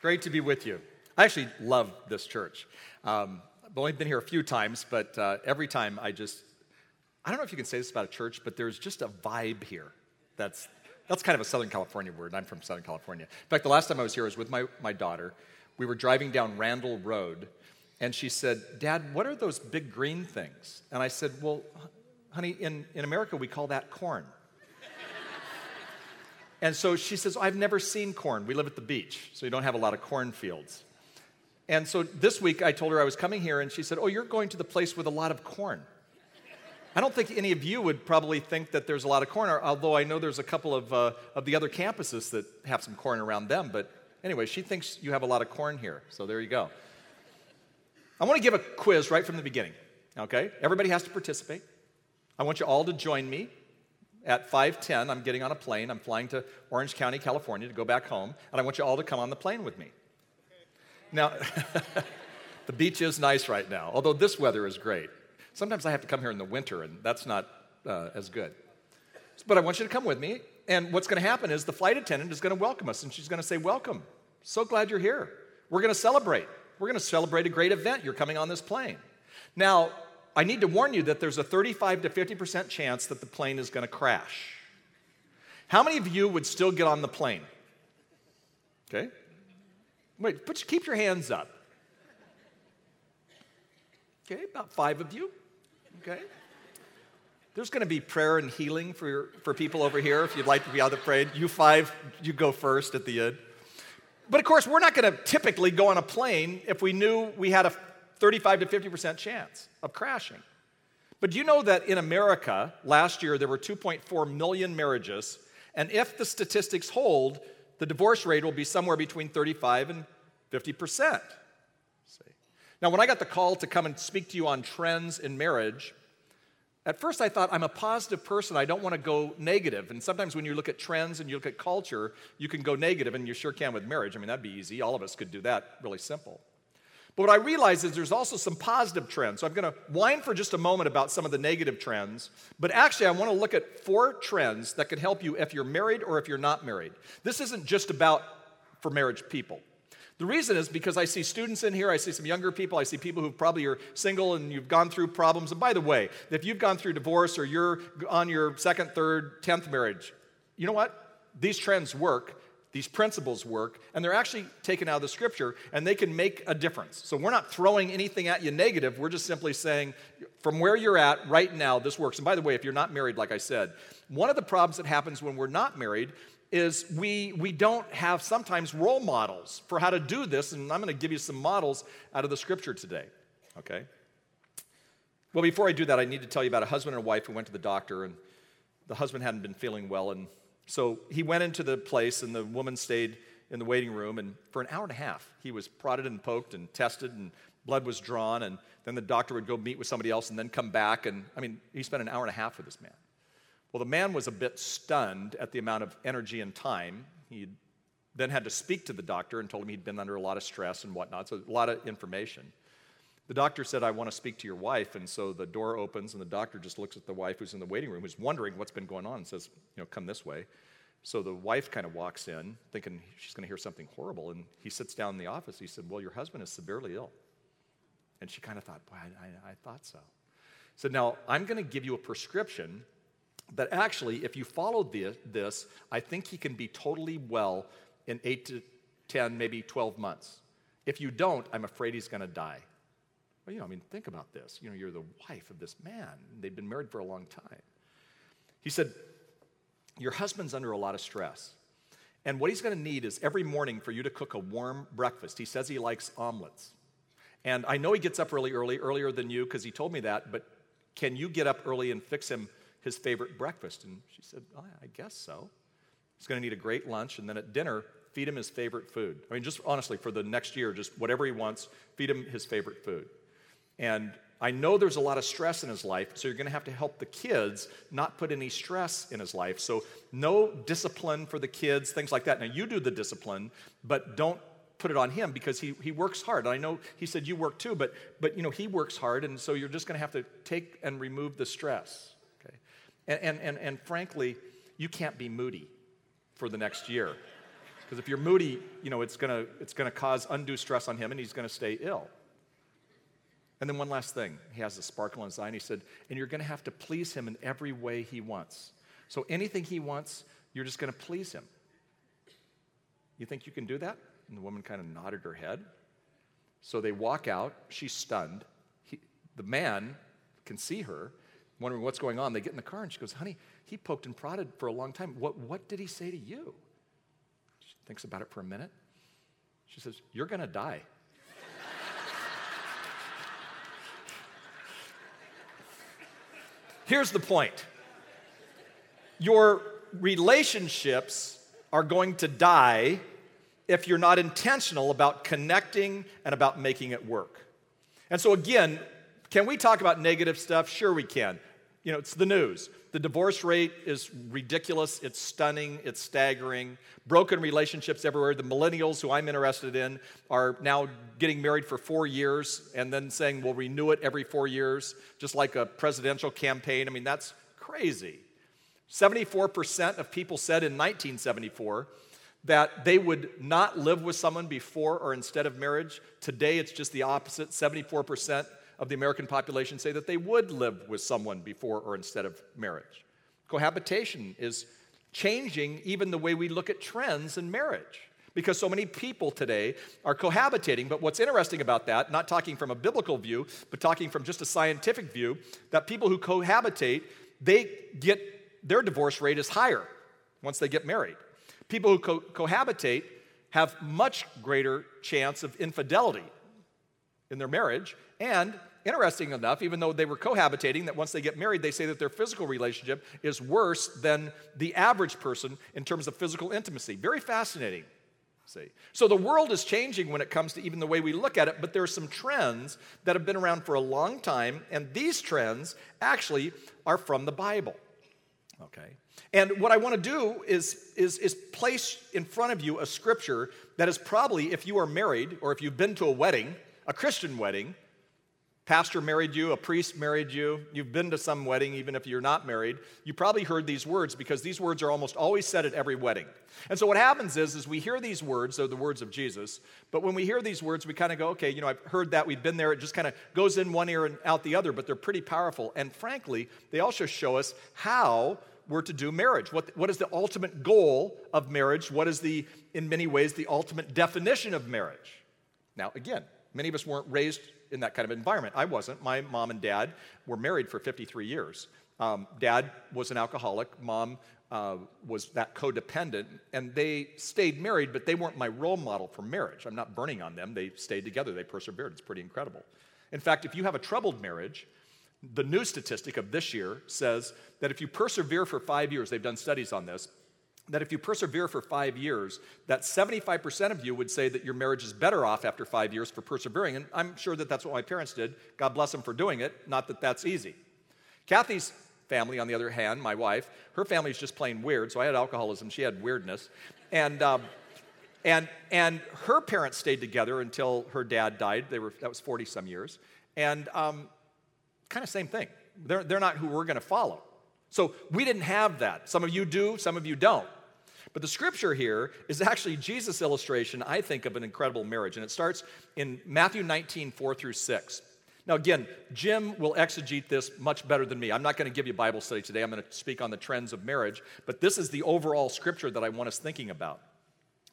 Great to be with you. I actually love this church. Um, I've only been here a few times, but uh, every time I just, I don't know if you can say this about a church, but there's just a vibe here. That's, that's kind of a Southern California word. I'm from Southern California. In fact, the last time I was here was with my, my daughter. We were driving down Randall Road, and she said, Dad, what are those big green things? And I said, Well, honey, in, in America, we call that corn. And so she says, I've never seen corn. We live at the beach, so you don't have a lot of cornfields. And so this week I told her I was coming here, and she said, Oh, you're going to the place with a lot of corn. I don't think any of you would probably think that there's a lot of corn, although I know there's a couple of, uh, of the other campuses that have some corn around them. But anyway, she thinks you have a lot of corn here. So there you go. I want to give a quiz right from the beginning, okay? Everybody has to participate. I want you all to join me at 5:10, I'm getting on a plane. I'm flying to Orange County, California to go back home, and I want you all to come on the plane with me. Now, the beach is nice right now, although this weather is great. Sometimes I have to come here in the winter, and that's not uh, as good. But I want you to come with me, and what's going to happen is the flight attendant is going to welcome us, and she's going to say, Welcome. So glad you're here. We're going to celebrate. We're going to celebrate a great event. You're coming on this plane. Now, I need to warn you that there's a 35 to 50% chance that the plane is going to crash. How many of you would still get on the plane? Okay. Wait, but keep your hands up. Okay, about five of you. Okay. There's going to be prayer and healing for, for people over here if you'd like to be on the plane. You five, you go first at the end. But of course, we're not going to typically go on a plane if we knew we had a 35 to 50% chance of crashing. But do you know that in America, last year, there were 2.4 million marriages, and if the statistics hold, the divorce rate will be somewhere between 35 and 50%. Now, when I got the call to come and speak to you on trends in marriage, at first I thought I'm a positive person. I don't want to go negative. And sometimes when you look at trends and you look at culture, you can go negative, and you sure can with marriage. I mean, that'd be easy. All of us could do that really simple. But what I realize is there's also some positive trends. So I'm going to whine for just a moment about some of the negative trends. But actually, I want to look at four trends that can help you if you're married or if you're not married. This isn't just about for marriage people. The reason is because I see students in here, I see some younger people, I see people who probably are single and you've gone through problems. And by the way, if you've gone through divorce or you're on your second, third, tenth marriage, you know what? These trends work these principles work, and they're actually taken out of the scripture, and they can make a difference. So we're not throwing anything at you negative. We're just simply saying, from where you're at right now, this works. And by the way, if you're not married, like I said, one of the problems that happens when we're not married is we, we don't have sometimes role models for how to do this, and I'm going to give you some models out of the scripture today, okay? Well, before I do that, I need to tell you about a husband and a wife who went to the doctor, and the husband hadn't been feeling well, and so he went into the place, and the woman stayed in the waiting room. And for an hour and a half, he was prodded and poked and tested, and blood was drawn. And then the doctor would go meet with somebody else and then come back. And I mean, he spent an hour and a half with this man. Well, the man was a bit stunned at the amount of energy and time. He then had to speak to the doctor and told him he'd been under a lot of stress and whatnot. So, a lot of information. The doctor said, I want to speak to your wife. And so the door opens, and the doctor just looks at the wife who's in the waiting room, who's wondering what's been going on, and says, You know, come this way. So the wife kind of walks in, thinking she's going to hear something horrible. And he sits down in the office. He said, Well, your husband is severely ill. And she kind of thought, Boy, I, I, I thought so. So now I'm going to give you a prescription that actually, if you follow this, I think he can be totally well in eight to 10, maybe 12 months. If you don't, I'm afraid he's going to die. Well, you know, I mean, think about this. You know, you're the wife of this man. They've been married for a long time. He said, Your husband's under a lot of stress. And what he's going to need is every morning for you to cook a warm breakfast. He says he likes omelets. And I know he gets up really early, earlier than you, because he told me that, but can you get up early and fix him his favorite breakfast? And she said, oh, I guess so. He's going to need a great lunch, and then at dinner, feed him his favorite food. I mean, just honestly, for the next year, just whatever he wants, feed him his favorite food. And I know there's a lot of stress in his life, so you're going to have to help the kids not put any stress in his life. So, no discipline for the kids, things like that. Now, you do the discipline, but don't put it on him because he, he works hard. I know he said you work too, but, but you know, he works hard, and so you're just going to have to take and remove the stress. Okay? And, and, and, and frankly, you can't be moody for the next year. Because if you're moody, you know, it's going to it's going to cause undue stress on him and he's going to stay ill. And then one last thing. He has a sparkle in his eye and he said, and you're going to have to please him in every way he wants. So anything he wants, you're just going to please him. You think you can do that? And the woman kind of nodded her head. So they walk out. She's stunned. He, the man can see her, wondering what's going on. They get in the car and she goes, Honey, he poked and prodded for a long time. What, what did he say to you? She thinks about it for a minute. She says, You're going to die. Here's the point your relationships are going to die if you're not intentional about connecting and about making it work. And so, again, can we talk about negative stuff? Sure, we can. You know, it's the news. The divorce rate is ridiculous, it's stunning, it's staggering. Broken relationships everywhere. The millennials, who I'm interested in, are now getting married for four years and then saying we'll renew it every four years, just like a presidential campaign. I mean, that's crazy. 74% of people said in 1974 that they would not live with someone before or instead of marriage. Today, it's just the opposite. 74% of the American population say that they would live with someone before or instead of marriage. Cohabitation is changing even the way we look at trends in marriage because so many people today are cohabitating. But what's interesting about that, not talking from a biblical view, but talking from just a scientific view, that people who cohabitate, they get their divorce rate is higher once they get married. People who co- cohabitate have much greater chance of infidelity in their marriage and interesting enough, even though they were cohabitating, that once they get married, they say that their physical relationship is worse than the average person in terms of physical intimacy. Very fascinating. See. So the world is changing when it comes to even the way we look at it, but there are some trends that have been around for a long time, and these trends actually are from the Bible. Okay? And what I want to do is, is, is place in front of you a scripture that is probably, if you are married or if you've been to a wedding, a Christian wedding, pastor married you, a priest married you, you've been to some wedding, even if you're not married, you probably heard these words because these words are almost always said at every wedding. And so what happens is, is we hear these words, they're the words of Jesus, but when we hear these words, we kind of go, okay, you know, I've heard that, we've been there, it just kind of goes in one ear and out the other, but they're pretty powerful. And frankly, they also show us how we're to do marriage. What, what is the ultimate goal of marriage? What is the, in many ways, the ultimate definition of marriage? Now, again, many of us weren't raised in that kind of environment. I wasn't. My mom and dad were married for 53 years. Um, dad was an alcoholic, mom uh, was that codependent, and they stayed married, but they weren't my role model for marriage. I'm not burning on them. They stayed together, they persevered. It's pretty incredible. In fact, if you have a troubled marriage, the new statistic of this year says that if you persevere for five years, they've done studies on this, that if you persevere for five years, that 75% of you would say that your marriage is better off after five years for persevering. And I'm sure that that's what my parents did. God bless them for doing it. Not that that's easy. Kathy's family, on the other hand, my wife, her family is just plain weird. So I had alcoholism, she had weirdness. And, um, and, and her parents stayed together until her dad died. They were, that was 40 some years. And um, kind of same thing. They're, they're not who we're going to follow. So we didn't have that. Some of you do, some of you don't. But the scripture here is actually Jesus' illustration, I think, of an incredible marriage. And it starts in Matthew 19, 4 through 6. Now, again, Jim will exegete this much better than me. I'm not going to give you Bible study today. I'm going to speak on the trends of marriage. But this is the overall scripture that I want us thinking about.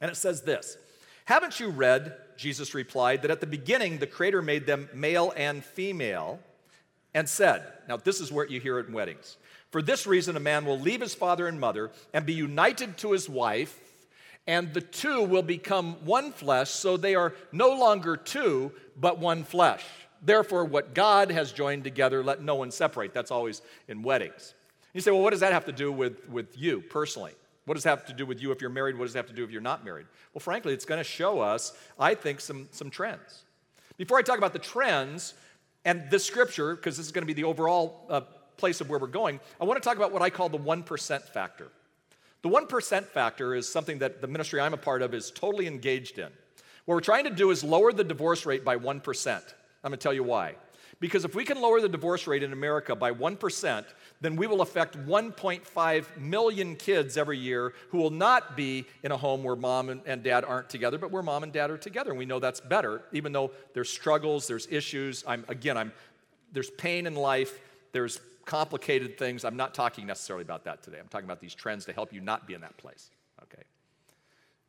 And it says this Haven't you read, Jesus replied, that at the beginning the Creator made them male and female and said, Now, this is where you hear it in weddings. For this reason, a man will leave his father and mother and be united to his wife, and the two will become one flesh, so they are no longer two, but one flesh. Therefore, what God has joined together, let no one separate. That's always in weddings. You say, well, what does that have to do with, with you personally? What does that have to do with you if you're married? What does that have to do if you're not married? Well, frankly, it's going to show us, I think, some, some trends. Before I talk about the trends and this scripture, because this is going to be the overall uh, place of where we're going, I want to talk about what I call the 1% factor. The 1% factor is something that the ministry I'm a part of is totally engaged in. What we're trying to do is lower the divorce rate by 1%. I'm going to tell you why. Because if we can lower the divorce rate in America by 1%, then we will affect 1.5 million kids every year who will not be in a home where mom and, dad aren't together, but where mom and dad are together. And we know that's better, even though there's struggles, there's issues. I'm, again, I'm, there's pain in life, there's complicated things. I'm not talking necessarily about that today. I'm talking about these trends to help you not be in that place. Okay.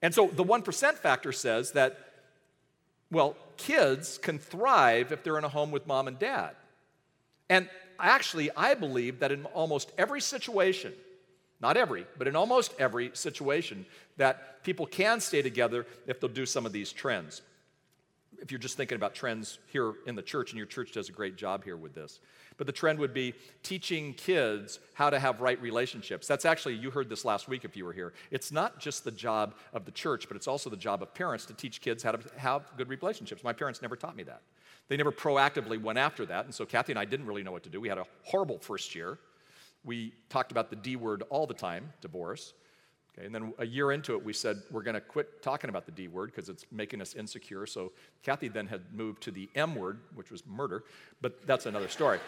And so the 1% factor says that well, kids can thrive if they're in a home with mom and dad. And actually, I believe that in almost every situation, not every, but in almost every situation, that people can stay together if they'll do some of these trends if you're just thinking about trends here in the church, and your church does a great job here with this. But the trend would be teaching kids how to have right relationships. That's actually, you heard this last week if you were here. It's not just the job of the church, but it's also the job of parents to teach kids how to have good relationships. My parents never taught me that. They never proactively went after that. And so Kathy and I didn't really know what to do. We had a horrible first year. We talked about the D word all the time divorce. Okay, and then a year into it, we said, we're going to quit talking about the D word because it's making us insecure. So Kathy then had moved to the M word, which was murder, but that's another story.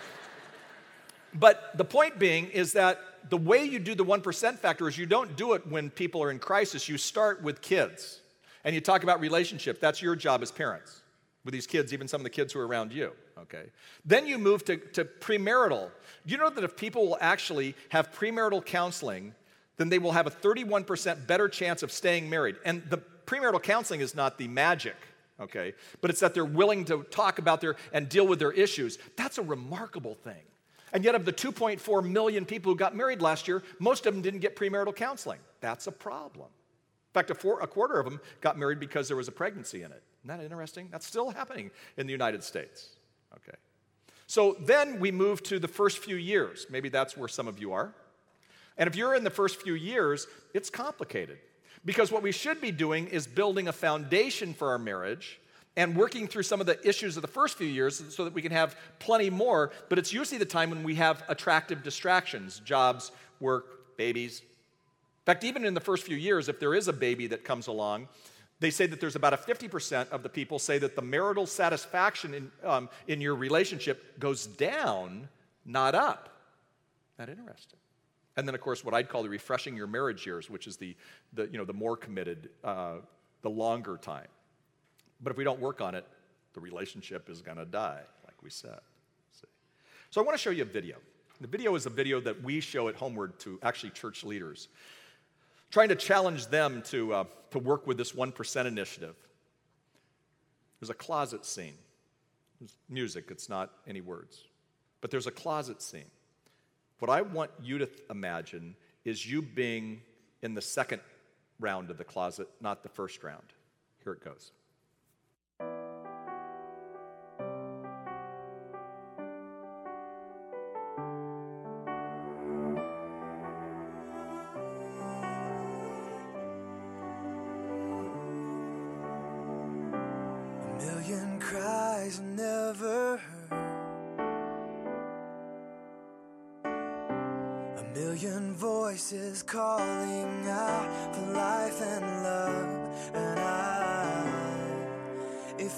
but the point being is that the way you do the 1% factor is you don't do it when people are in crisis. You start with kids and you talk about relationship. That's your job as parents with these kids, even some of the kids who are around you. Okay. Then you move to, to premarital. You know that if people will actually have premarital counseling, then they will have a 31% better chance of staying married. And the premarital counseling is not the magic, okay? But it's that they're willing to talk about their and deal with their issues. That's a remarkable thing. And yet, of the 2.4 million people who got married last year, most of them didn't get premarital counseling. That's a problem. In fact, a, four, a quarter of them got married because there was a pregnancy in it. Isn't that interesting? That's still happening in the United States. Okay. So then we move to the first few years. Maybe that's where some of you are. And if you're in the first few years, it's complicated. Because what we should be doing is building a foundation for our marriage and working through some of the issues of the first few years so that we can have plenty more. But it's usually the time when we have attractive distractions jobs, work, babies. In fact, even in the first few years, if there is a baby that comes along, they say that there's about a 50% of the people say that the marital satisfaction in, um, in your relationship goes down, not up. That interesting. And then, of course, what I'd call the refreshing your marriage years, which is the, the, you know, the more committed, uh, the longer time. But if we don't work on it, the relationship is going to die, like we said. See? So I want to show you a video. The video is a video that we show at HomeWord to actually church leaders, trying to challenge them to, uh, to work with this 1% initiative. There's a closet scene. There's music, it's not any words. But there's a closet scene. What I want you to imagine is you being in the second round of the closet, not the first round. Here it goes.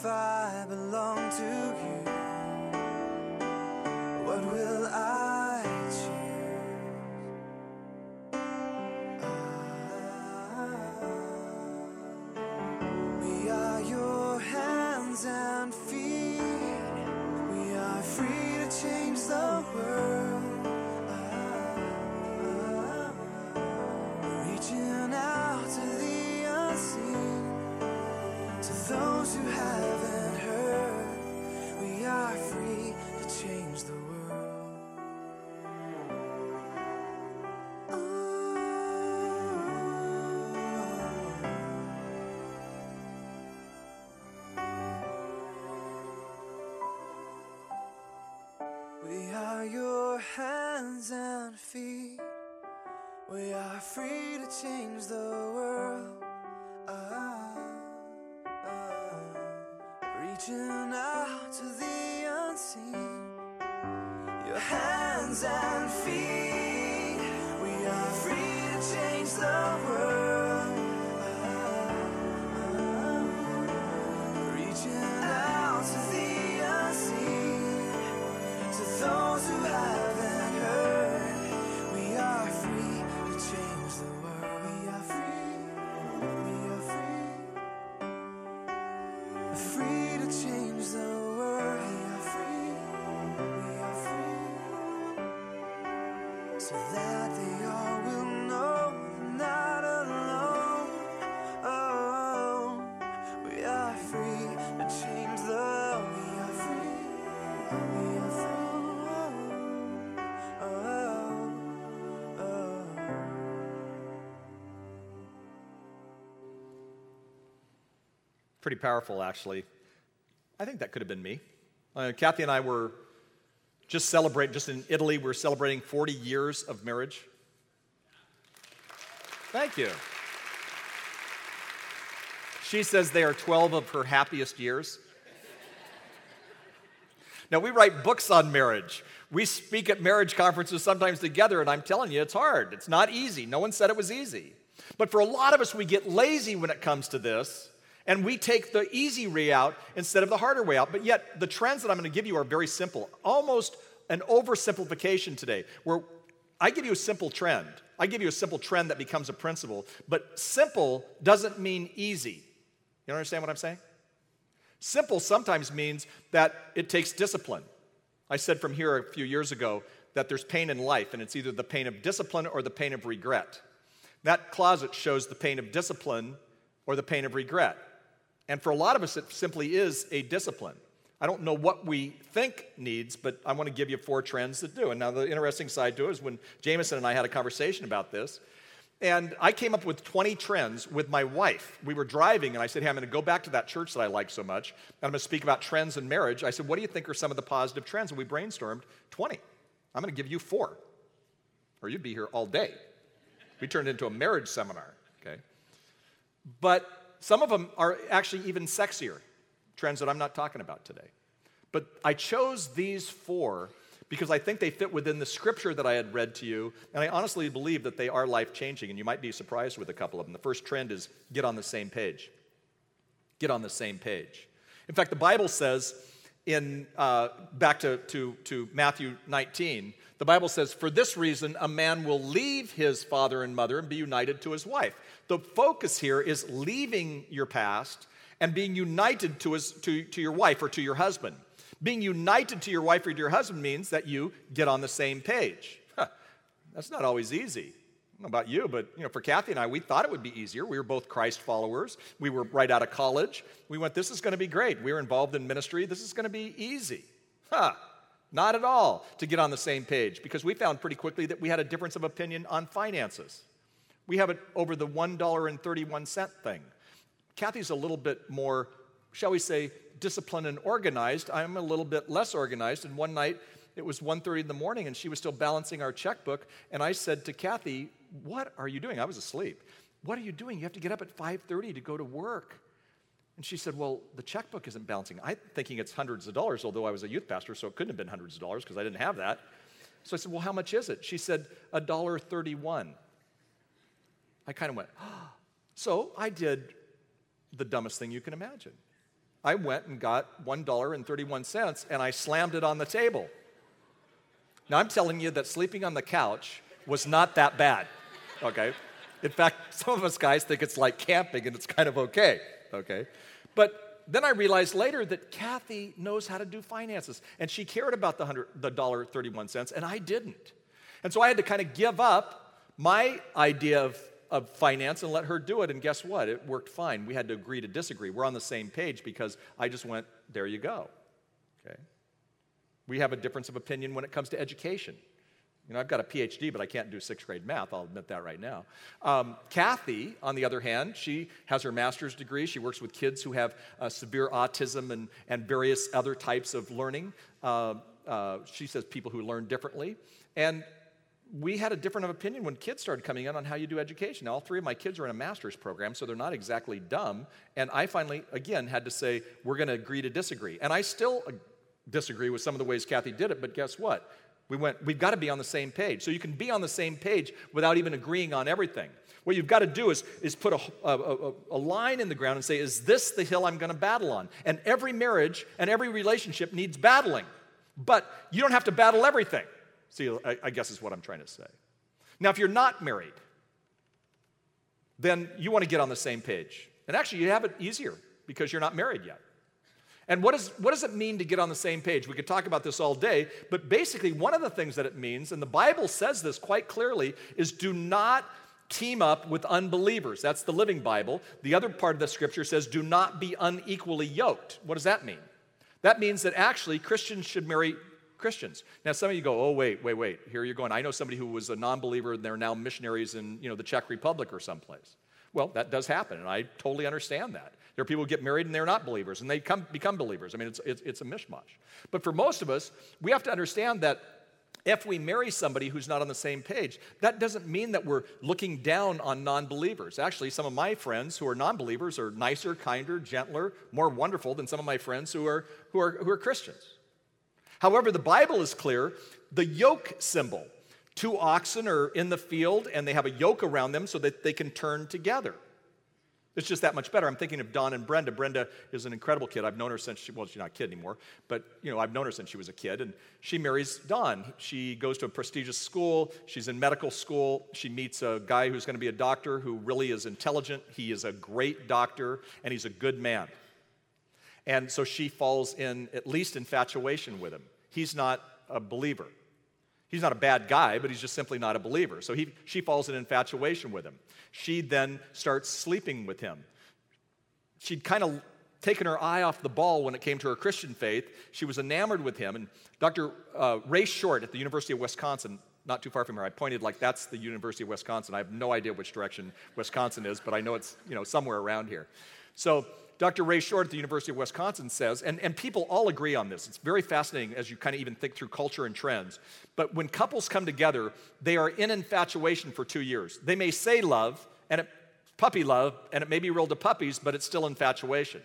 if I belong to you? What will I choose? We are your hands and feet. We are free to change the world. Reaching out to the unseen, to those who have. We are your hands and feet. We are free to change the world. Ah, ah. Reaching out to the unseen. Your hands and feet. Pretty powerful, actually. I think that could have been me. Uh, Kathy and I were just celebrating, just in Italy—we're celebrating 40 years of marriage. Thank you. She says they are 12 of her happiest years. Now, we write books on marriage. We speak at marriage conferences sometimes together, and I'm telling you, it's hard. It's not easy. No one said it was easy. But for a lot of us, we get lazy when it comes to this, and we take the easy way out instead of the harder way out. But yet, the trends that I'm going to give you are very simple, almost an oversimplification today, where I give you a simple trend. I give you a simple trend that becomes a principle, but simple doesn't mean easy. You understand what I'm saying? Simple sometimes means that it takes discipline. I said from here a few years ago that there's pain in life, and it's either the pain of discipline or the pain of regret. That closet shows the pain of discipline or the pain of regret. And for a lot of us, it simply is a discipline. I don't know what we think needs, but I want to give you four trends that do. And now the interesting side to it is when Jameson and I had a conversation about this, and I came up with 20 trends with my wife. We were driving, and I said, Hey, I'm going to go back to that church that I like so much, and I'm going to speak about trends in marriage. I said, What do you think are some of the positive trends? And we brainstormed 20. I'm going to give you four, or you'd be here all day. We turned into a marriage seminar, okay? But some of them are actually even sexier, trends that I'm not talking about today. But I chose these four because I think they fit within the scripture that I had read to you, and I honestly believe that they are life changing, and you might be surprised with a couple of them. The first trend is get on the same page. Get on the same page. In fact, the Bible says, in uh, back to, to, to Matthew 19, the Bible says, For this reason, a man will leave his father and mother and be united to his wife. The focus here is leaving your past and being united to, his, to, to your wife or to your husband. Being united to your wife or to your husband means that you get on the same page. Huh, that's not always easy. About you, but you know, for Kathy and I, we thought it would be easier. We were both Christ followers. We were right out of college. We went, this is going to be great. We were involved in ministry. This is going to be easy. Huh. Not at all to get on the same page because we found pretty quickly that we had a difference of opinion on finances. We have it over the $1.31 thing. Kathy's a little bit more, shall we say, disciplined and organized. I'm a little bit less organized. And one night, it was 1.30 in the morning, and she was still balancing our checkbook. And I said to Kathy, what are you doing? I was asleep. What are you doing? You have to get up at 5.30 to go to work. And she said, Well, the checkbook isn't bouncing. I'm thinking it's hundreds of dollars, although I was a youth pastor, so it couldn't have been hundreds of dollars because I didn't have that. So I said, Well, how much is it? She said, $1.31. I kind of went, oh. So I did the dumbest thing you can imagine. I went and got $1.31 and I slammed it on the table. Now, I'm telling you that sleeping on the couch was not that bad, okay? In fact, some of us guys think it's like camping and it's kind of okay, okay? But then I realized later that Kathy knows how to do finances and she cared about the, hundred, the dollar 31 cents and I didn't. And so I had to kind of give up my idea of, of finance and let her do it. And guess what? It worked fine. We had to agree to disagree. We're on the same page because I just went, there you go. Okay? We have a difference of opinion when it comes to education. You know, I've got a PhD, but I can't do sixth grade math. I'll admit that right now. Um, Kathy, on the other hand, she has her master's degree. She works with kids who have uh, severe autism and, and various other types of learning. Uh, uh, she says people who learn differently. And we had a different opinion when kids started coming in on how you do education. All three of my kids are in a master's program, so they're not exactly dumb. And I finally, again, had to say, we're going to agree to disagree. And I still uh, disagree with some of the ways Kathy did it, but guess what? We went, we've got to be on the same page. So you can be on the same page without even agreeing on everything. What you've got to do is, is put a, a, a, line in the ground and say, is this the hill I'm going to battle on? And every marriage and every relationship needs battling. But you don't have to battle everything. See, I, I guess is what I'm trying to say. Now, if you're not married, then you want to get on the same page. And actually, you have it easier because you're not married yet. And what, is, what does it mean to get on the same page? We could talk about this all day, but basically, one of the things that it means, and the Bible says this quite clearly, is do not team up with unbelievers. That's the Living Bible. The other part of the scripture says, do not be unequally yoked. What does that mean? That means that actually Christians should marry Christians. Now, some of you go, oh, wait, wait, wait. Here you're going. I know somebody who was a non believer and they're now missionaries in you know, the Czech Republic or someplace. Well, that does happen, and I totally understand that. There are people who get married and they're not believers, and they come, become believers. I mean, it's, it's, it's a mishmash. But for most of us, we have to understand that if we marry somebody who's not on the same page, that doesn't mean that we're looking down on non believers. Actually, some of my friends who are non believers are nicer, kinder, gentler, more wonderful than some of my friends who are, who, are, who are Christians. However, the Bible is clear the yoke symbol Two oxen are in the field and they have a yoke around them so that they can turn together. It's just that much better. I'm thinking of Don and Brenda. Brenda is an incredible kid. I've known her since she, well, she's not a kid anymore, but, you know, I've known her since she was a kid. And she marries Don. She goes to a prestigious school. She's in medical school. She meets a guy who's going to be a doctor who really is intelligent. He is a great doctor, and he's a good man. And so she falls in at least infatuation with him. He's not a believer. He's not a bad guy, but he's just simply not a believer. So he, she falls in infatuation with him. She then starts sleeping with him. She'd kind of taken her eye off the ball when it came to her Christian faith. She was enamored with him. And Dr. Uh, Ray Short at the University of Wisconsin, not too far from here, I pointed like that's the University of Wisconsin. I have no idea which direction Wisconsin is, but I know it's you know somewhere around here. So Dr. Ray Short at the University of Wisconsin says, and, and people all agree on this, it's very fascinating as you kind of even think through culture and trends. But when couples come together, they are in infatuation for two years. They may say love, and it, puppy love, and it may be real to puppies, but it's still infatuation.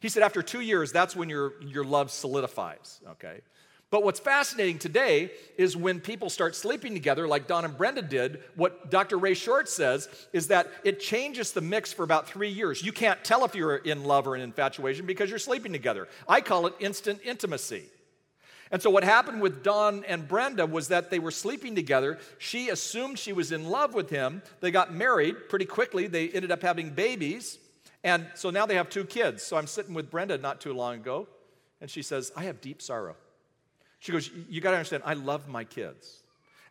He said after two years, that's when your, your love solidifies, okay? But what's fascinating today is when people start sleeping together, like Don and Brenda did, what Dr. Ray Short says is that it changes the mix for about three years. You can't tell if you're in love or in infatuation because you're sleeping together. I call it instant intimacy. And so, what happened with Don and Brenda was that they were sleeping together. She assumed she was in love with him. They got married pretty quickly. They ended up having babies. And so now they have two kids. So, I'm sitting with Brenda not too long ago, and she says, I have deep sorrow. She goes, You got to understand, I love my kids.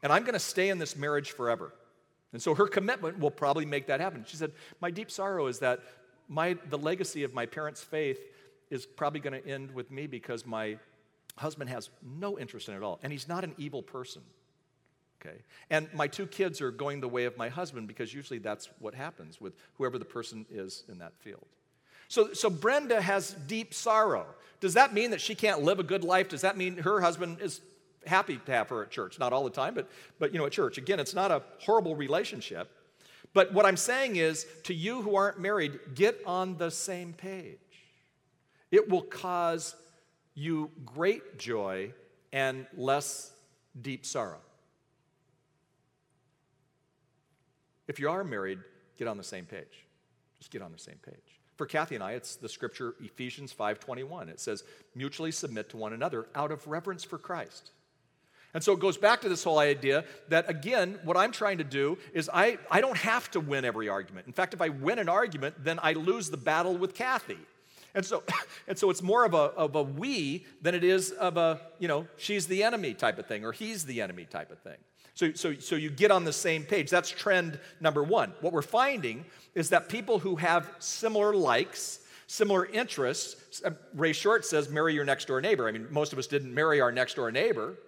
And I'm going to stay in this marriage forever. And so her commitment will probably make that happen. She said, My deep sorrow is that my, the legacy of my parents' faith is probably going to end with me because my husband has no interest in it at all. And he's not an evil person. Okay? And my two kids are going the way of my husband because usually that's what happens with whoever the person is in that field. So, so Brenda has deep sorrow. Does that mean that she can't live a good life? Does that mean her husband is happy to have her at church? Not all the time, but, but you know, at church. Again, it's not a horrible relationship. But what I'm saying is, to you who aren't married, get on the same page. It will cause you great joy and less deep sorrow. If you are married, get on the same page. Just get on the same page. For Kathy and I, it's the scripture Ephesians 5:21. It says, "Mutually submit to one another out of reverence for Christ." And so it goes back to this whole idea that, again, what I'm trying to do is I, I don't have to win every argument. In fact, if I win an argument, then I lose the battle with Kathy. And so, and so it's more of a, of a we than it is of a, you know, she's the enemy type of thing or he's the enemy type of thing. So, so, so you get on the same page. That's trend number one. What we're finding is that people who have similar likes, similar interests, uh, Ray Short says, marry your next door neighbor. I mean, most of us didn't marry our next door neighbor.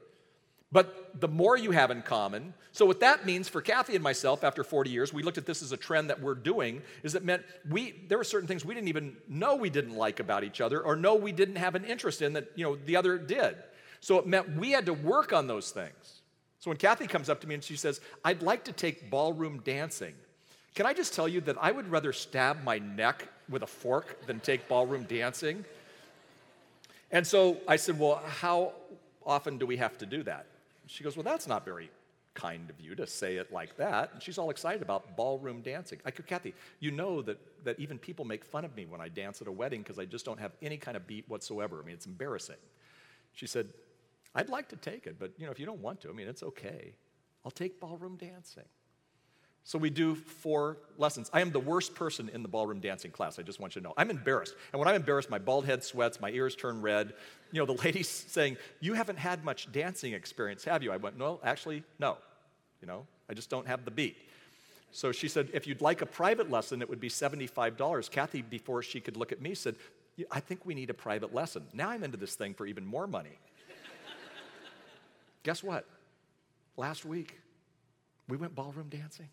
But the more you have in common, so what that means for Kathy and myself after 40 years, we looked at this as a trend that we're doing, is it meant we there were certain things we didn't even know we didn't like about each other or know we didn't have an interest in that, you know, the other did. So it meant we had to work on those things. So when Kathy comes up to me and she says, I'd like to take ballroom dancing, can I just tell you that I would rather stab my neck with a fork than take ballroom dancing? And so I said, Well, how often do we have to do that? She goes, Well, that's not very kind of you to say it like that. And she's all excited about ballroom dancing. I go, Kathy, you know that, that even people make fun of me when I dance at a wedding because I just don't have any kind of beat whatsoever. I mean, it's embarrassing. She said, I'd like to take it, but you know, if you don't want to, I mean, it's okay. I'll take ballroom dancing. So we do four lessons. I am the worst person in the ballroom dancing class. I just want you to know. I'm embarrassed. And when I'm embarrassed, my bald head sweats, my ears turn red. You know, the lady's saying, You haven't had much dancing experience, have you? I went, No, actually, no. You know, I just don't have the beat. So she said, If you'd like a private lesson, it would be $75. Kathy, before she could look at me, said, I think we need a private lesson. Now I'm into this thing for even more money. Guess what? Last week, we went ballroom dancing.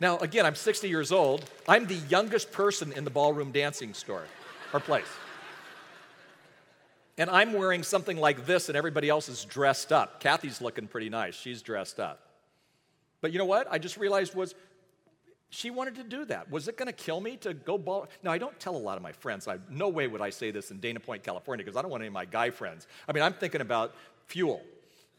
Now, again, I'm 60 years old. I'm the youngest person in the ballroom dancing store or place. And I'm wearing something like this, and everybody else is dressed up. Kathy's looking pretty nice. She's dressed up. But you know what? I just realized was she wanted to do that. Was it going to kill me to go ball? Now, I don't tell a lot of my friends. I, no way would I say this in Dana Point, California, because I don't want any of my guy friends. I mean, I'm thinking about fuel.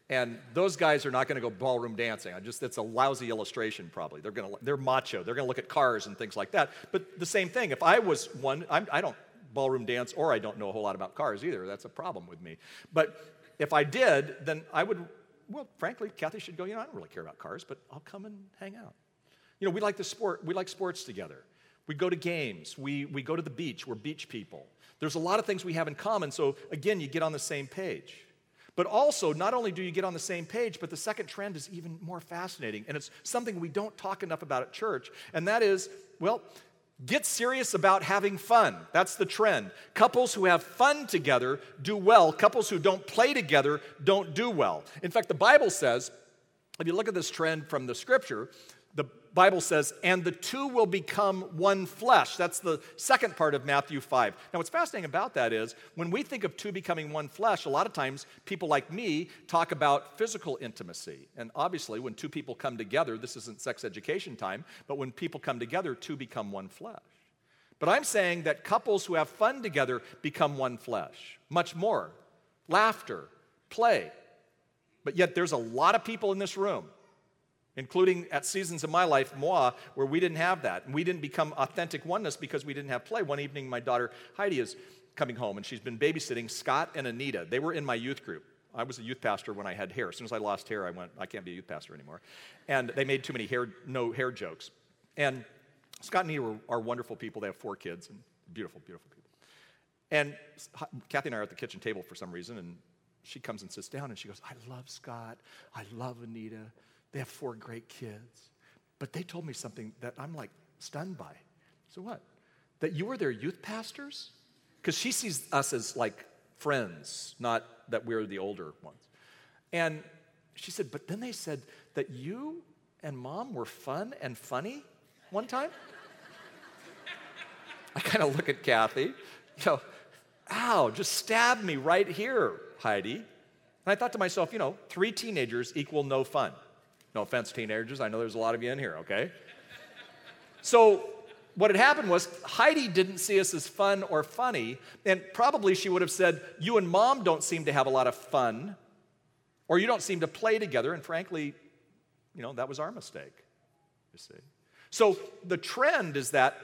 And those guys are not going to go ballroom dancing. I just it's a lousy illustration probably. They're going to they're macho. They're going to look at cars and things like that. But the same thing. If I was one, I'm, I do not ballroom dance or I don't know a whole lot about cars either. That's a problem with me. But if I did, then I would. Well, frankly, Kathy should go. You know, I don't really care about cars, but I'll come and hang out. You know, we like the sport. We like sports together. We go to games. We we go to the beach. We're beach people. There's a lot of things we have in common. So again, you get on the same page. But also, not only do you get on the same page, but the second trend is even more fascinating. And it's something we don't talk enough about at church. And that is, well, get serious about having fun. That's the trend. Couples who have fun together do well. Couples who don't play together don't do well. In fact, the Bible says, if you look at this trend from the scripture, the Bible says, and the two will become one flesh. That's the second part of Matthew 5. Now, what's fascinating about that is when we think of two becoming one flesh, a lot of times people like me talk about physical intimacy. And obviously, when two people come together, this isn't sex education time, but when people come together, two become one flesh. But I'm saying that couples who have fun together become one flesh. Much more. Laughter, play. But yet, there's a lot of people in this room including at seasons of my life, moi, where we didn't have that. And we didn't become authentic oneness because we didn't have play. One evening, my daughter Heidi is coming home, and she's been babysitting Scott and Anita. They were in my youth group. I was a youth pastor when I had hair. As soon as I lost hair, I went, I can't be a youth pastor anymore. And they made too many hair, no hair jokes. And Scott and Anita are wonderful people. They have four kids and beautiful, beautiful people. And Kathy and I are at the kitchen table for some reason, and she comes and sits down and she goes, I love Scott. I love Anita. They have four great kids. But they told me something that I'm like stunned by. So what? That you were their youth pastors? Because she sees us as like friends, not that we're the older ones. And she said, but then they said that you and mom were fun and funny one time? I kind of look at Kathy, you know, ow, just stab me right here, Heidi. And I thought to myself, you know, three teenagers equal no fun. No offense, teenagers. I know there's a lot of you in here, okay? So, what had happened was Heidi didn't see us as fun or funny, and probably she would have said, You and mom don't seem to have a lot of fun, or you don't seem to play together, and frankly, you know, that was our mistake, you see. So, the trend is that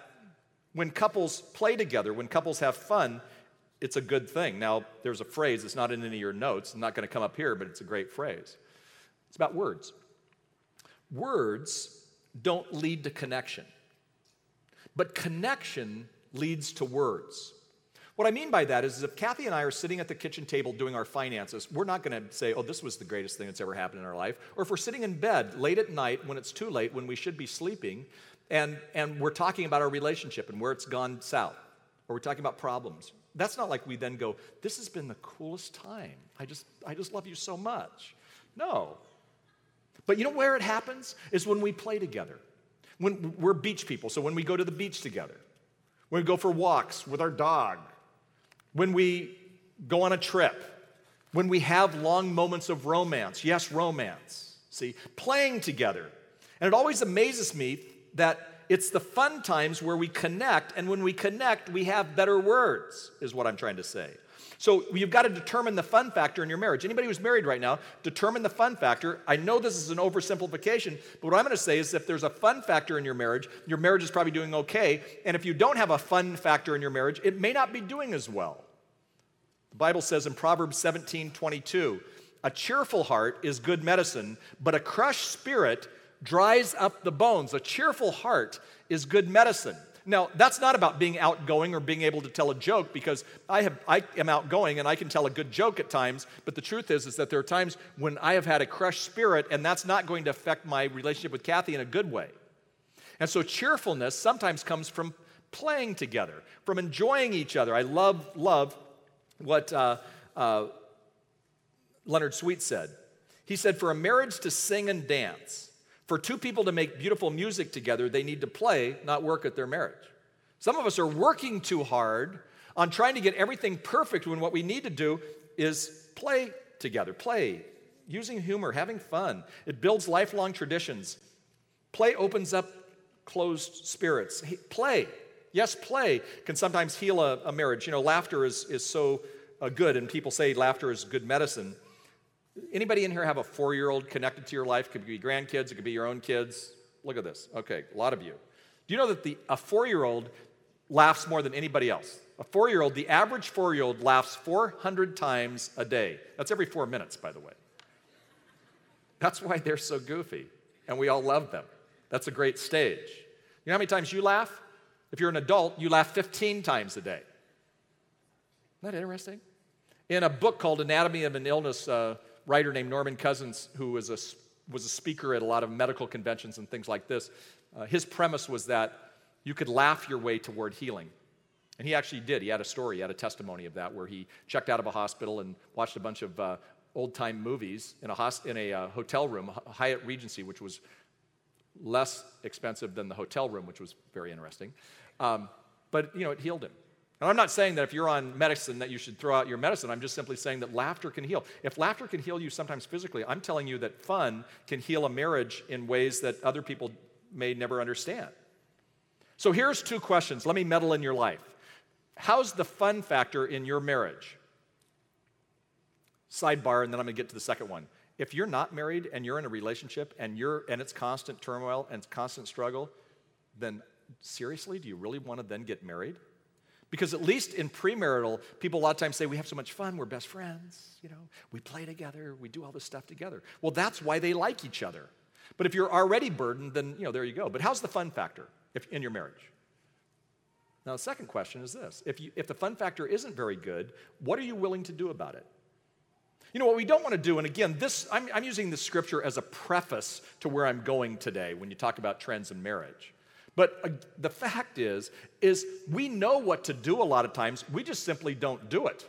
when couples play together, when couples have fun, it's a good thing. Now, there's a phrase, it's not in any of your notes, I'm not going to come up here, but it's a great phrase. It's about words. Words don't lead to connection, but connection leads to words. What I mean by that is, if Kathy and I are sitting at the kitchen table doing our finances, we're not going to say, oh, this was the greatest thing that's ever happened in our life. Or if we're sitting in bed late at night when it's too late, when we should be sleeping, and, and we're talking about our relationship and where it's gone south, or we're talking about problems. That's not like we then go, this has been the coolest time. I just, I just love you so much. No, but you know where it happens? Is when we play together. When we're beach people, so when we go to the beach together, when we go for walks with our dog, when we go on a trip, when we have long moments of romance. Yes, romance. See, playing together. And it always amazes me that it's the fun times where we connect, and when we connect, we have better words, is what I'm trying to say. So you've got to determine the fun factor in your marriage. Anybody who's married right now, determine the fun factor. I know this is an oversimplification, but what I'm going to say is if there's a fun factor in your marriage, your marriage is probably doing okay. And if you don't have a fun factor in your marriage, it may not be doing as well. The Bible says in Proverbs 17 22, a cheerful heart is good medicine, but a crushed spirit dries up the bones. A cheerful heart is good medicine. Now, that's not about being outgoing or being able to tell a joke because I, have, I am outgoing and I can tell a good joke at times, but the truth is, is that there are times when I have had a crushed spirit and that's not going to affect my relationship with Kathy in a good way. And so cheerfulness sometimes comes from playing together, from enjoying each other. I love, love what uh, uh, Leonard Sweet said. He said, For a marriage to sing and dance, for two people to make beautiful music together, they need to play, not work at their marriage. Some of us are working too hard on trying to get everything perfect when what we need to do is play together, play, using humor, having fun. It builds lifelong traditions. Play opens up closed spirits. Play, yes, play can sometimes heal a, a marriage. You know, laughter is, is so uh, good, and people say laughter is good medicine. Anybody in here have a four year old connected to your life? Could be grandkids, it could be your own kids. Look at this. Okay, a lot of you. Do you know that the, a four year old laughs more than anybody else? A four year old, the average four year old laughs 400 times a day. That's every four minutes, by the way. That's why they're so goofy, and we all love them. That's a great stage. You know how many times you laugh? If you're an adult, you laugh 15 times a day. Isn't that interesting? In a book called Anatomy of an Illness, uh, writer named Norman Cousins, who was a, was a speaker at a lot of medical conventions and things like this, uh, his premise was that you could laugh your way toward healing. And he actually did. He had a story, he had a testimony of that, where he checked out of a hospital and watched a bunch of uh, old time movies in a, host- in a uh, hotel room, Hyatt Regency, which was less expensive than the hotel room, which was very interesting. Um, but, you know, it healed him. And I'm not saying that if you're on medicine that you should throw out your medicine. I'm just simply saying that laughter can heal. If laughter can heal you sometimes physically, I'm telling you that fun can heal a marriage in ways that other people may never understand. So here's two questions. Let me meddle in your life. How's the fun factor in your marriage? Sidebar, and then I'm going to get to the second one. If you're not married and you're in a relationship and you're and it's constant turmoil and constant struggle, then seriously, do you really want to then get married? Because at least in premarital, people a lot of times say, We have so much fun, we're best friends, you know, we play together, we do all this stuff together. Well, that's why they like each other. But if you're already burdened, then, you know, there you go. But how's the fun factor if, in your marriage? Now, the second question is this if, you, if the fun factor isn't very good, what are you willing to do about it? You know what we don't want to do, and again, this I'm, I'm using this scripture as a preface to where I'm going today when you talk about trends in marriage. But uh, the fact is, is we know what to do a lot of times. We just simply don't do it.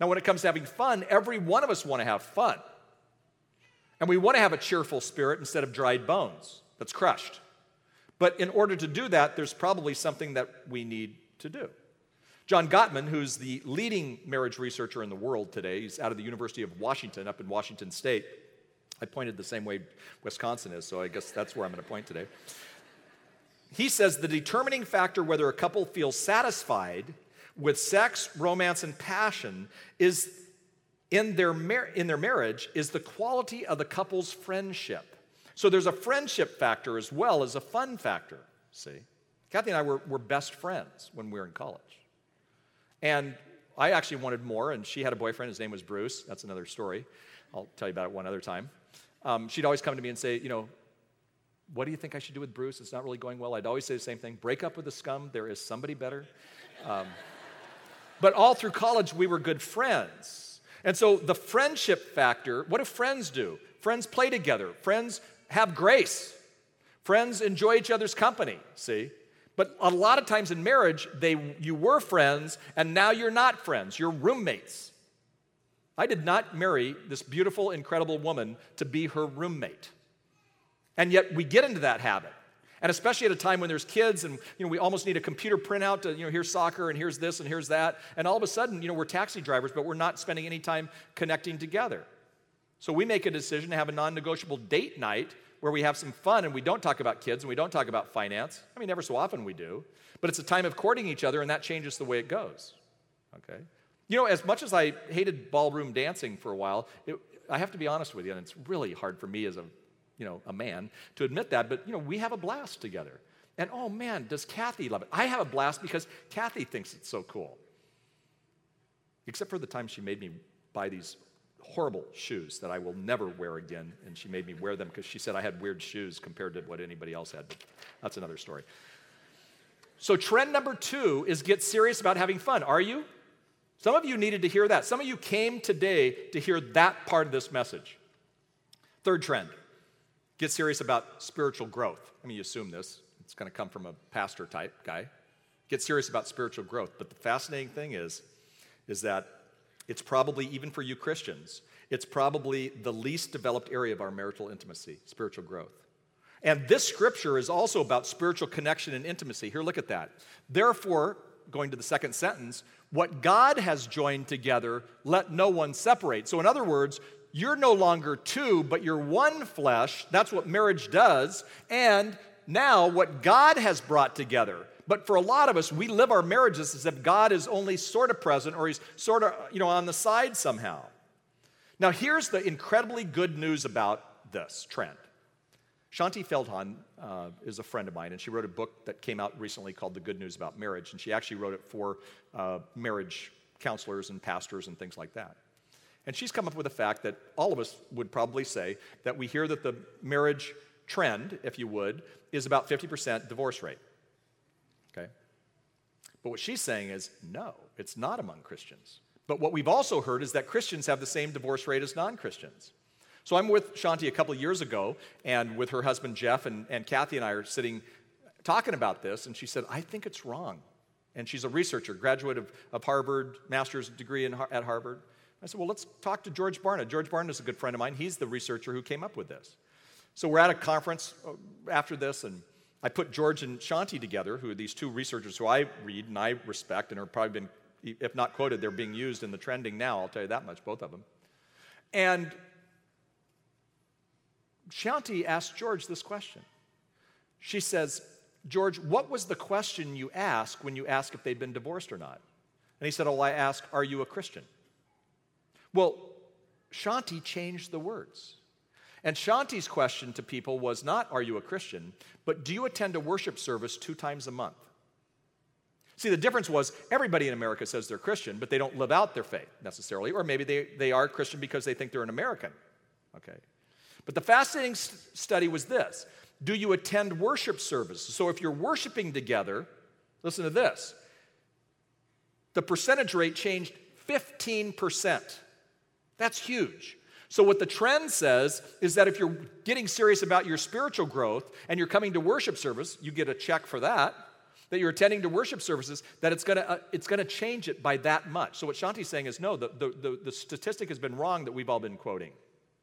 Now, when it comes to having fun, every one of us want to have fun. And we want to have a cheerful spirit instead of dried bones that's crushed. But in order to do that, there's probably something that we need to do. John Gottman, who's the leading marriage researcher in the world today, he's out of the University of Washington up in Washington State. I pointed the same way Wisconsin is, so I guess that's where I'm going to point today he says the determining factor whether a couple feels satisfied with sex, romance, and passion is in their, mar- in their marriage is the quality of the couple's friendship. So there's a friendship factor as well as a fun factor, see? Kathy and I were, were best friends when we were in college. And I actually wanted more, and she had a boyfriend. His name was Bruce. That's another story. I'll tell you about it one other time. Um, she'd always come to me and say, You know, what do you think I should do with Bruce? It's not really going well. I'd always say the same thing break up with the scum. There is somebody better. Um, but all through college, we were good friends. And so the friendship factor what do friends do? Friends play together, friends have grace, friends enjoy each other's company, see? But a lot of times in marriage, they, you were friends and now you're not friends, you're roommates. I did not marry this beautiful, incredible woman to be her roommate. And yet we get into that habit. And especially at a time when there's kids and you know we almost need a computer printout to you know here's soccer and here's this and here's that and all of a sudden you know we're taxi drivers but we're not spending any time connecting together. So we make a decision to have a non-negotiable date night where we have some fun and we don't talk about kids and we don't talk about finance. I mean ever so often we do, but it's a time of courting each other and that changes the way it goes. Okay? You know, as much as I hated ballroom dancing for a while, it, I have to be honest with you, and it's really hard for me as a you know, a man to admit that, but, you know, we have a blast together. And oh man, does Kathy love it? I have a blast because Kathy thinks it's so cool. Except for the time she made me buy these horrible shoes that I will never wear again. And she made me wear them because she said I had weird shoes compared to what anybody else had. But that's another story. So, trend number two is get serious about having fun. Are you? Some of you needed to hear that. Some of you came today to hear that part of this message. Third trend get serious about spiritual growth. I mean, you assume this, it's going to come from a pastor type guy. Get serious about spiritual growth. But the fascinating thing is, is that it's probably, even for you Christians, it's probably the least developed area of our marital intimacy, spiritual growth. And this scripture is also about spiritual connection and intimacy. Here, look at that. Therefore, going to the second sentence, what God has joined together, let no one separate. So, in other words, you're no longer two, but you're one flesh. That's what marriage does. And now, what God has brought together. But for a lot of us, we live our marriages as if God is only sort of present or he's sort of, you know, on the side somehow. Now, here's the incredibly good news about this trend. Shaunti Feldhahn uh, is a friend of mine, and she wrote a book that came out recently called The Good News About Marriage. And she actually wrote it for uh, marriage counselors and pastors and things like that. And she's come up with a fact that all of us would probably say that we hear that the marriage trend, if you would, is about 50% divorce rate. Okay? But what she's saying is no, it's not among Christians. But what we've also heard is that Christians have the same divorce rate as non Christians. So I'm with Shaunti a couple years ago, and with her husband Jeff, and, and Kathy and I are sitting talking about this, and she said, I think it's wrong. And she's a researcher, graduate of, of Harvard, master's degree in, at Harvard. I said, Well, let's talk to George Barna. George Barna is a good friend of mine. He's the researcher who came up with this. So we're at a conference uh, after this, and I put George and Shaunti together, who are these two researchers who I read and I respect and are probably been, if not quoted, they're being used in the trending now. I'll tell you that much, both of them. And Shaunti asked George this question. She says, George, what was the question you asked when you asked if they'd been divorced or not? And he said, Oh, I asked, Are you a Christian? Well, Shaunti changed the words. And Shaunti's question to people was not, Are you a Christian? but do you attend a worship service two times a month? See, the difference was everybody in America says they're Christian, but they don't live out their faith necessarily, or maybe they, they are Christian because they think they're an American. Okay. But the fascinating study was this Do you attend worship services? So if you're worshiping together, listen to this the percentage rate changed 15%. That's huge. So, what the trend says is that if you're getting serious about your spiritual growth and you're coming to worship service, you get a check for that, that you're attending to worship services, that it's gonna, uh, it's gonna change it by that much. So, what Shaunti's saying is no, the, the, the, the statistic has been wrong that we've all been quoting.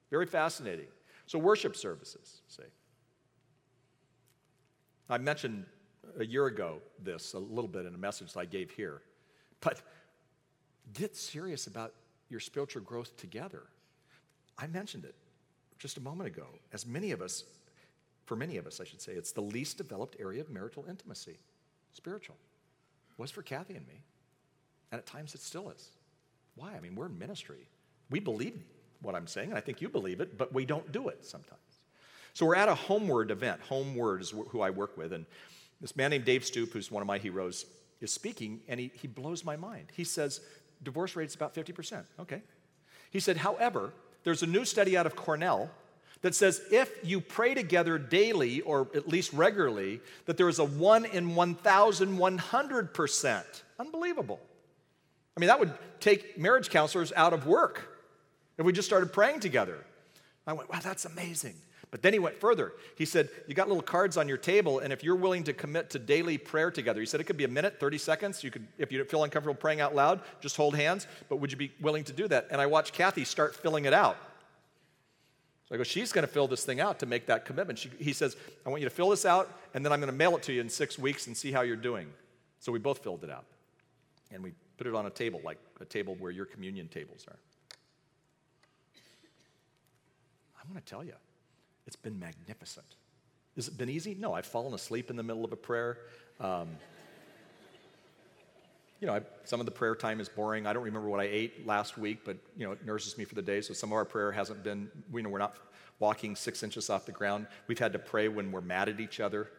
Very fascinating. So, worship services, see. I mentioned a year ago this a little bit in a message that I gave here, but get serious about your spiritual growth together. I mentioned it just a moment ago. As many of us, for many of us, I should say, it's the least developed area of marital intimacy, spiritual. It was for Kathy and me. And at times it still is. Why? I mean, we're in ministry. We believe what I'm saying, and I think you believe it, but we don't do it sometimes. So we're at a HomeWord event. HomeWord is who I work with. And this man named Dave Stoop, who's one of my heroes, is speaking, and he, he blows my mind. He says, divorce rate is about 50%. Okay. He said, however, there's a new study out of Cornell that says if you pray together daily or at least regularly, that there is a 1 in 1,100%. Unbelievable. I mean, that would take marriage counselors out of work if we just started praying together. I went, wow, that's amazing. But then he went further. He said, You got little cards on your table, and if you're willing to commit to daily prayer together, he said it could be a minute, 30 seconds. You could, if you feel uncomfortable praying out loud, just hold hands. But would you be willing to do that? And I watched Kathy start filling it out. So I go, She's going to fill this thing out to make that commitment. She, he says, I want you to fill this out, and then I'm going to mail it to you in six weeks and see how you're doing. So we both filled it out. And we put it on a table, like a table where your communion tables are. I want to tell you, it's been magnificent. Has it been easy? No, I've fallen asleep in the middle of a prayer. Um, you know, I, some of the prayer time is boring. I don't remember what I ate last week, but you know, it nurses me for the day. So some of our prayer hasn't been. We know we're not walking six inches off the ground. We've had to pray when we're mad at each other.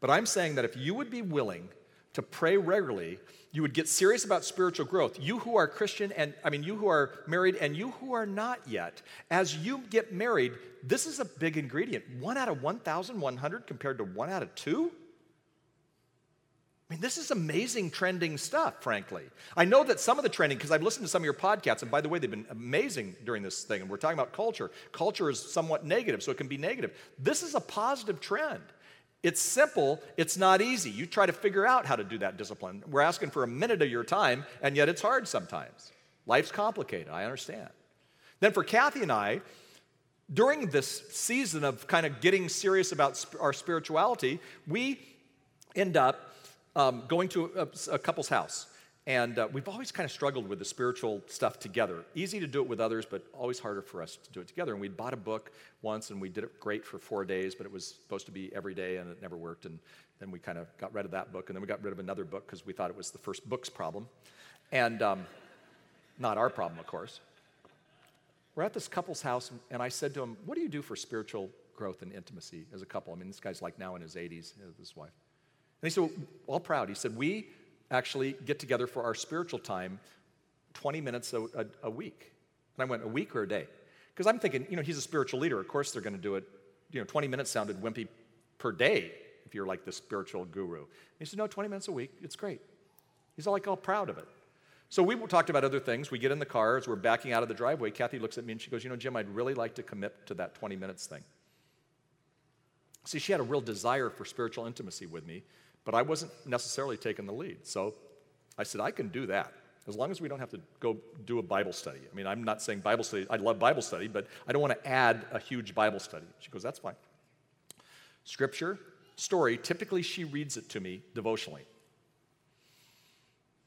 But I'm saying that if you would be willing to pray regularly, you would get serious about spiritual growth. You who are Christian, and I mean, you who are married, and you who are not yet, as you get married, this is a big ingredient. One out of 1,100 compared to one out of two? I mean, this is amazing trending stuff, frankly. I know that some of the trending, because I've listened to some of your podcasts, and by the way, they've been amazing during this thing, and we're talking about culture. Culture is somewhat negative, so it can be negative. This is a positive trend. It's simple, it's not easy. You try to figure out how to do that discipline. We're asking for a minute of your time, and yet it's hard sometimes. Life's complicated, I understand. Then for Kathy and I, during this season of kind of getting serious about our spirituality, we end up um, going to a, a, couple's house. And uh, we've always kind of struggled with the spiritual stuff together. Easy to do it with others, but always harder for us to do it together. And we bought a book once and we did it great for four days, but it was supposed to be every day and it never worked. And then we kind of got rid of that book. And then we got rid of another book because we thought it was the first book's problem. And um, not our problem, of course. We're at this couple's house, and I said to him, What do you do for spiritual growth and intimacy as a couple? I mean, this guy's like now in his 80s, his wife. And he said, all proud. He said, We actually get together for our spiritual time 20 minutes a, a, a week. And I went, A week or a day? Because I'm thinking, you know, he's a spiritual leader. Of course, they're going to do it. You know, 20 minutes sounded wimpy per day if you're like the spiritual guru. And he said, No, 20 minutes a week. It's great. He's all like all proud of it. So we talked about other things. We get in the car as we're backing out of the driveway. Kathy looks at me and she goes, You know, Jim, I'd really like to commit to that 20 minutes thing. See, she had a real desire for spiritual intimacy with me, but I wasn't necessarily taking the lead. So I said, I can do that as long as we don't have to go do a Bible study. I mean, I'm not saying Bible study, I love Bible study, but I don't want to add a huge Bible study. She goes, That's fine. Scripture, story, typically she reads it to me devotionally.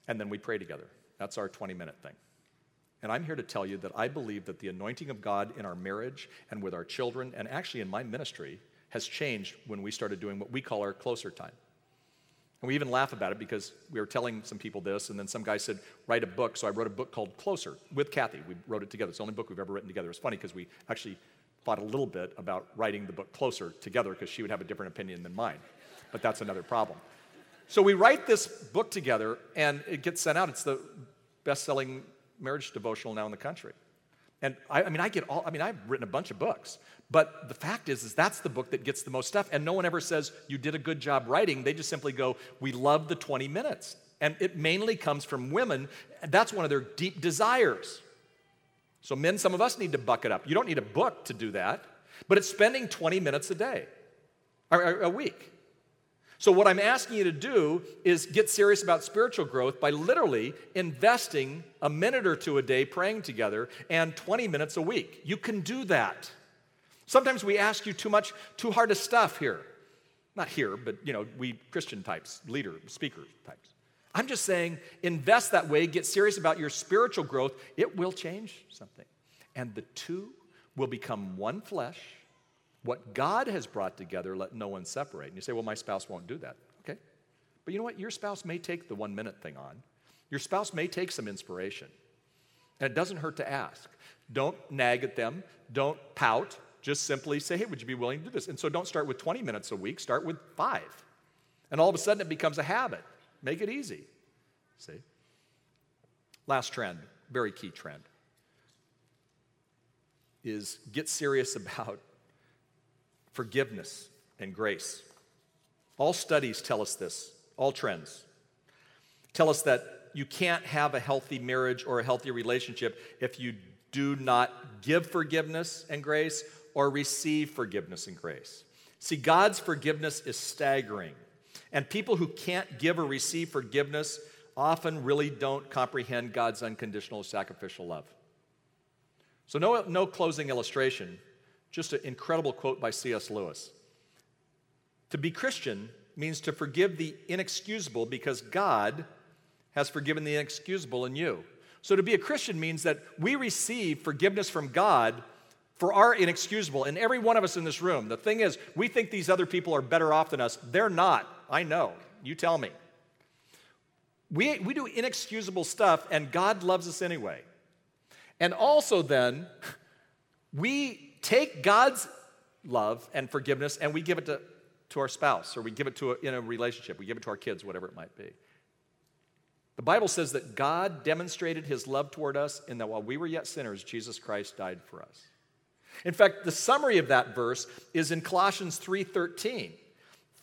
And then we pray together. That's our 20 minute thing. And I'm here to tell you that I believe that the anointing of God in our marriage and with our children, and actually in my ministry, has changed when we started doing what we call our closer time. And we even laugh about it because we were telling some people this, and then some guy said, Write a book. So I wrote a book called Closer with Kathy. We wrote it together. It's the only book we've ever written together. It's funny because we actually fought a little bit about writing the book Closer together because she would have a different opinion than mine. But that's another problem. So we write this book together, and it gets sent out. It's the best selling marriage devotional now in the country. And I, I, mean, I get all, I mean, I've written a bunch of books, but the fact is, is that's the book that gets the most stuff. And no one ever says, you did a good job writing. They just simply go, we love the 20 minutes. And it mainly comes from women. That's one of their deep desires. So, men, some of us need to buck it up. You don't need a book to do that, but it's spending 20 minutes a day, or a week. So, what I'm asking you to do is get serious about spiritual growth by literally investing a minute or two a day praying together and 20 minutes a week. You can do that. Sometimes we ask you too much, too hard of stuff here. Not here, but you know, we Christian types, leader, speaker types. I'm just saying, invest that way, get serious about your spiritual growth. It will change something. And the two will become one flesh what God has brought together, let no one separate. And you say, well, my spouse won't do that. Okay. But you know what? Your spouse may take the one minute thing on. Your spouse may take some inspiration. And it doesn't hurt to ask. Don't nag at them. Don't pout. Just simply say, hey, would you be willing to do this? And so don't start with 20 minutes a week, start with five. And all of a sudden it becomes a habit. Make it easy. See? Last trend, very key trend, is get serious about forgiveness, and grace. All studies tell us this, all trends tell us that you can't have a healthy marriage or a healthy relationship if you do not give forgiveness and grace or receive forgiveness and grace. See, God's forgiveness is staggering. And people who can't give or receive forgiveness often really don't comprehend God's unconditional sacrificial love. So, no, no closing illustration, just an incredible quote by C.S. Lewis. To be Christian means to forgive the inexcusable because God has forgiven the inexcusable in you. So to be a Christian means that we receive forgiveness from God for our inexcusable. And every one of us in this room, the thing is, we think these other people are better off than us. They're not. I know. You tell me. We, we do inexcusable stuff, and God loves us anyway. And also, then, we take God's love and forgiveness and we give it to to our spouse, or we give it to a, in a relationship, we give it to our kids, whatever it might be. The Bible says that God demonstrated his love toward us in that while we were yet sinners, Jesus Christ died for us. In fact, the summary of that verse is in Colossians 3:13.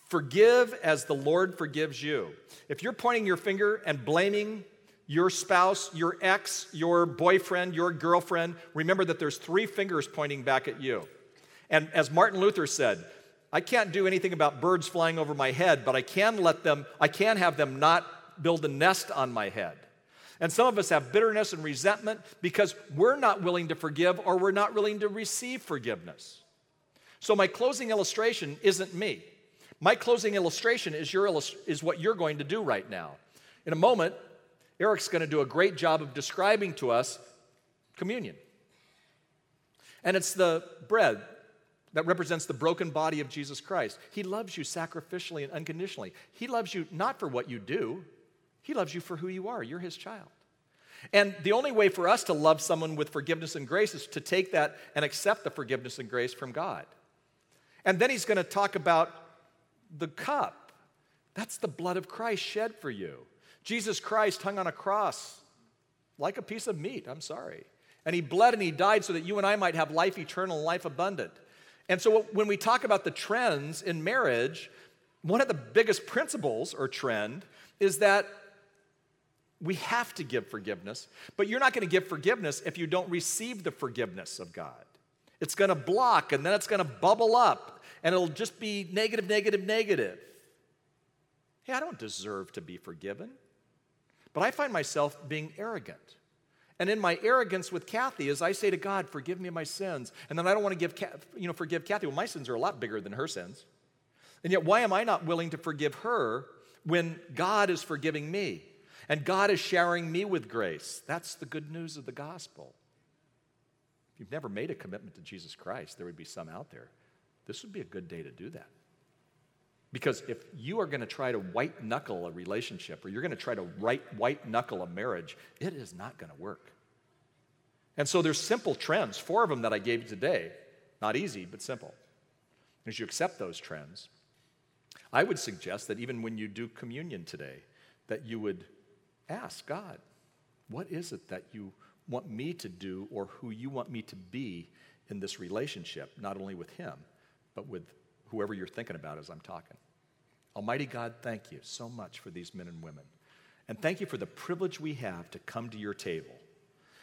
Forgive as the Lord forgives you. If you're pointing your finger and blaming your spouse, your ex, your boyfriend, your girlfriend, remember that there's three fingers pointing back at you. And as Martin Luther said, I can't do anything about birds flying over my head, but I can let them, I can have them not build a nest on my head. And some of us have bitterness and resentment because we're not willing to forgive or we're not willing to receive forgiveness. So, my closing illustration isn't me. My closing illustration is, your illust- is what you're going to do right now. In a moment, Eric's going to do a great job of describing to us communion. And it's the bread that represents the broken body of Jesus Christ. He loves you sacrificially and unconditionally. He loves you not for what you do, He loves you for who you are. You're His child. And the only way for us to love someone with forgiveness and grace is to take that and accept the forgiveness and grace from God. And then He's going to talk about the cup. That's the blood of Christ shed for you. Jesus Christ hung on a cross like a piece of meat, I'm sorry. And he bled and he died so that you and I might have life eternal and life abundant. And so when we talk about the trends in marriage, one of the biggest principles or trend is that we have to give forgiveness, but you're not going to give forgiveness if you don't receive the forgiveness of God. It's going to block and then it's going to bubble up and it'll just be negative, negative, negative. Hey, I don't deserve to be forgiven. But I find myself being arrogant. And in my arrogance with Kathy, as I say to God, forgive me my sins, and then I don't want to give, you know, forgive Kathy. Well, my sins are a lot bigger than her sins. And yet, why am I not willing to forgive her when God is forgiving me? And God is showering me with grace. That's the good news of the gospel. If you've never made a commitment to Jesus Christ, there would be some out there. This would be a good day to do that. Because if you are going to try to white knuckle a relationship or you're going to try to white knuckle a marriage, it is not going to work. And so there's simple trends, four of them that I gave you today. Not easy, but simple. As you accept those trends, I would suggest that even when you do communion today, that you would ask God, what is it that you want me to do or who you want me to be in this relationship, not only with Him, but with whoever you're thinking about as I'm talking. Almighty God, thank you so much for these men and women. And thank you for the privilege we have to come to your table.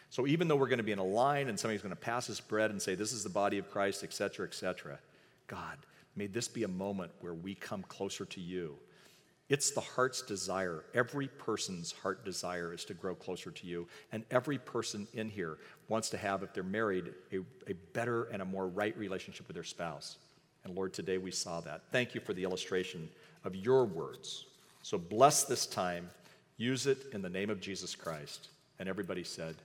So even though we're going to be in a line and somebody's going to pass us bread and say, This is the body of Christ, etc., etc., God, may this be a moment where we come closer to you. It's the heart's desire. Every person's heart desire is to grow closer to you. And every person in here wants to have, if they're married, a, a better and a more right relationship with their spouse. And Lord, today we saw that. Thank you for the illustration of your words. So bless this time. Use it in the name of Jesus Christ. And everybody said,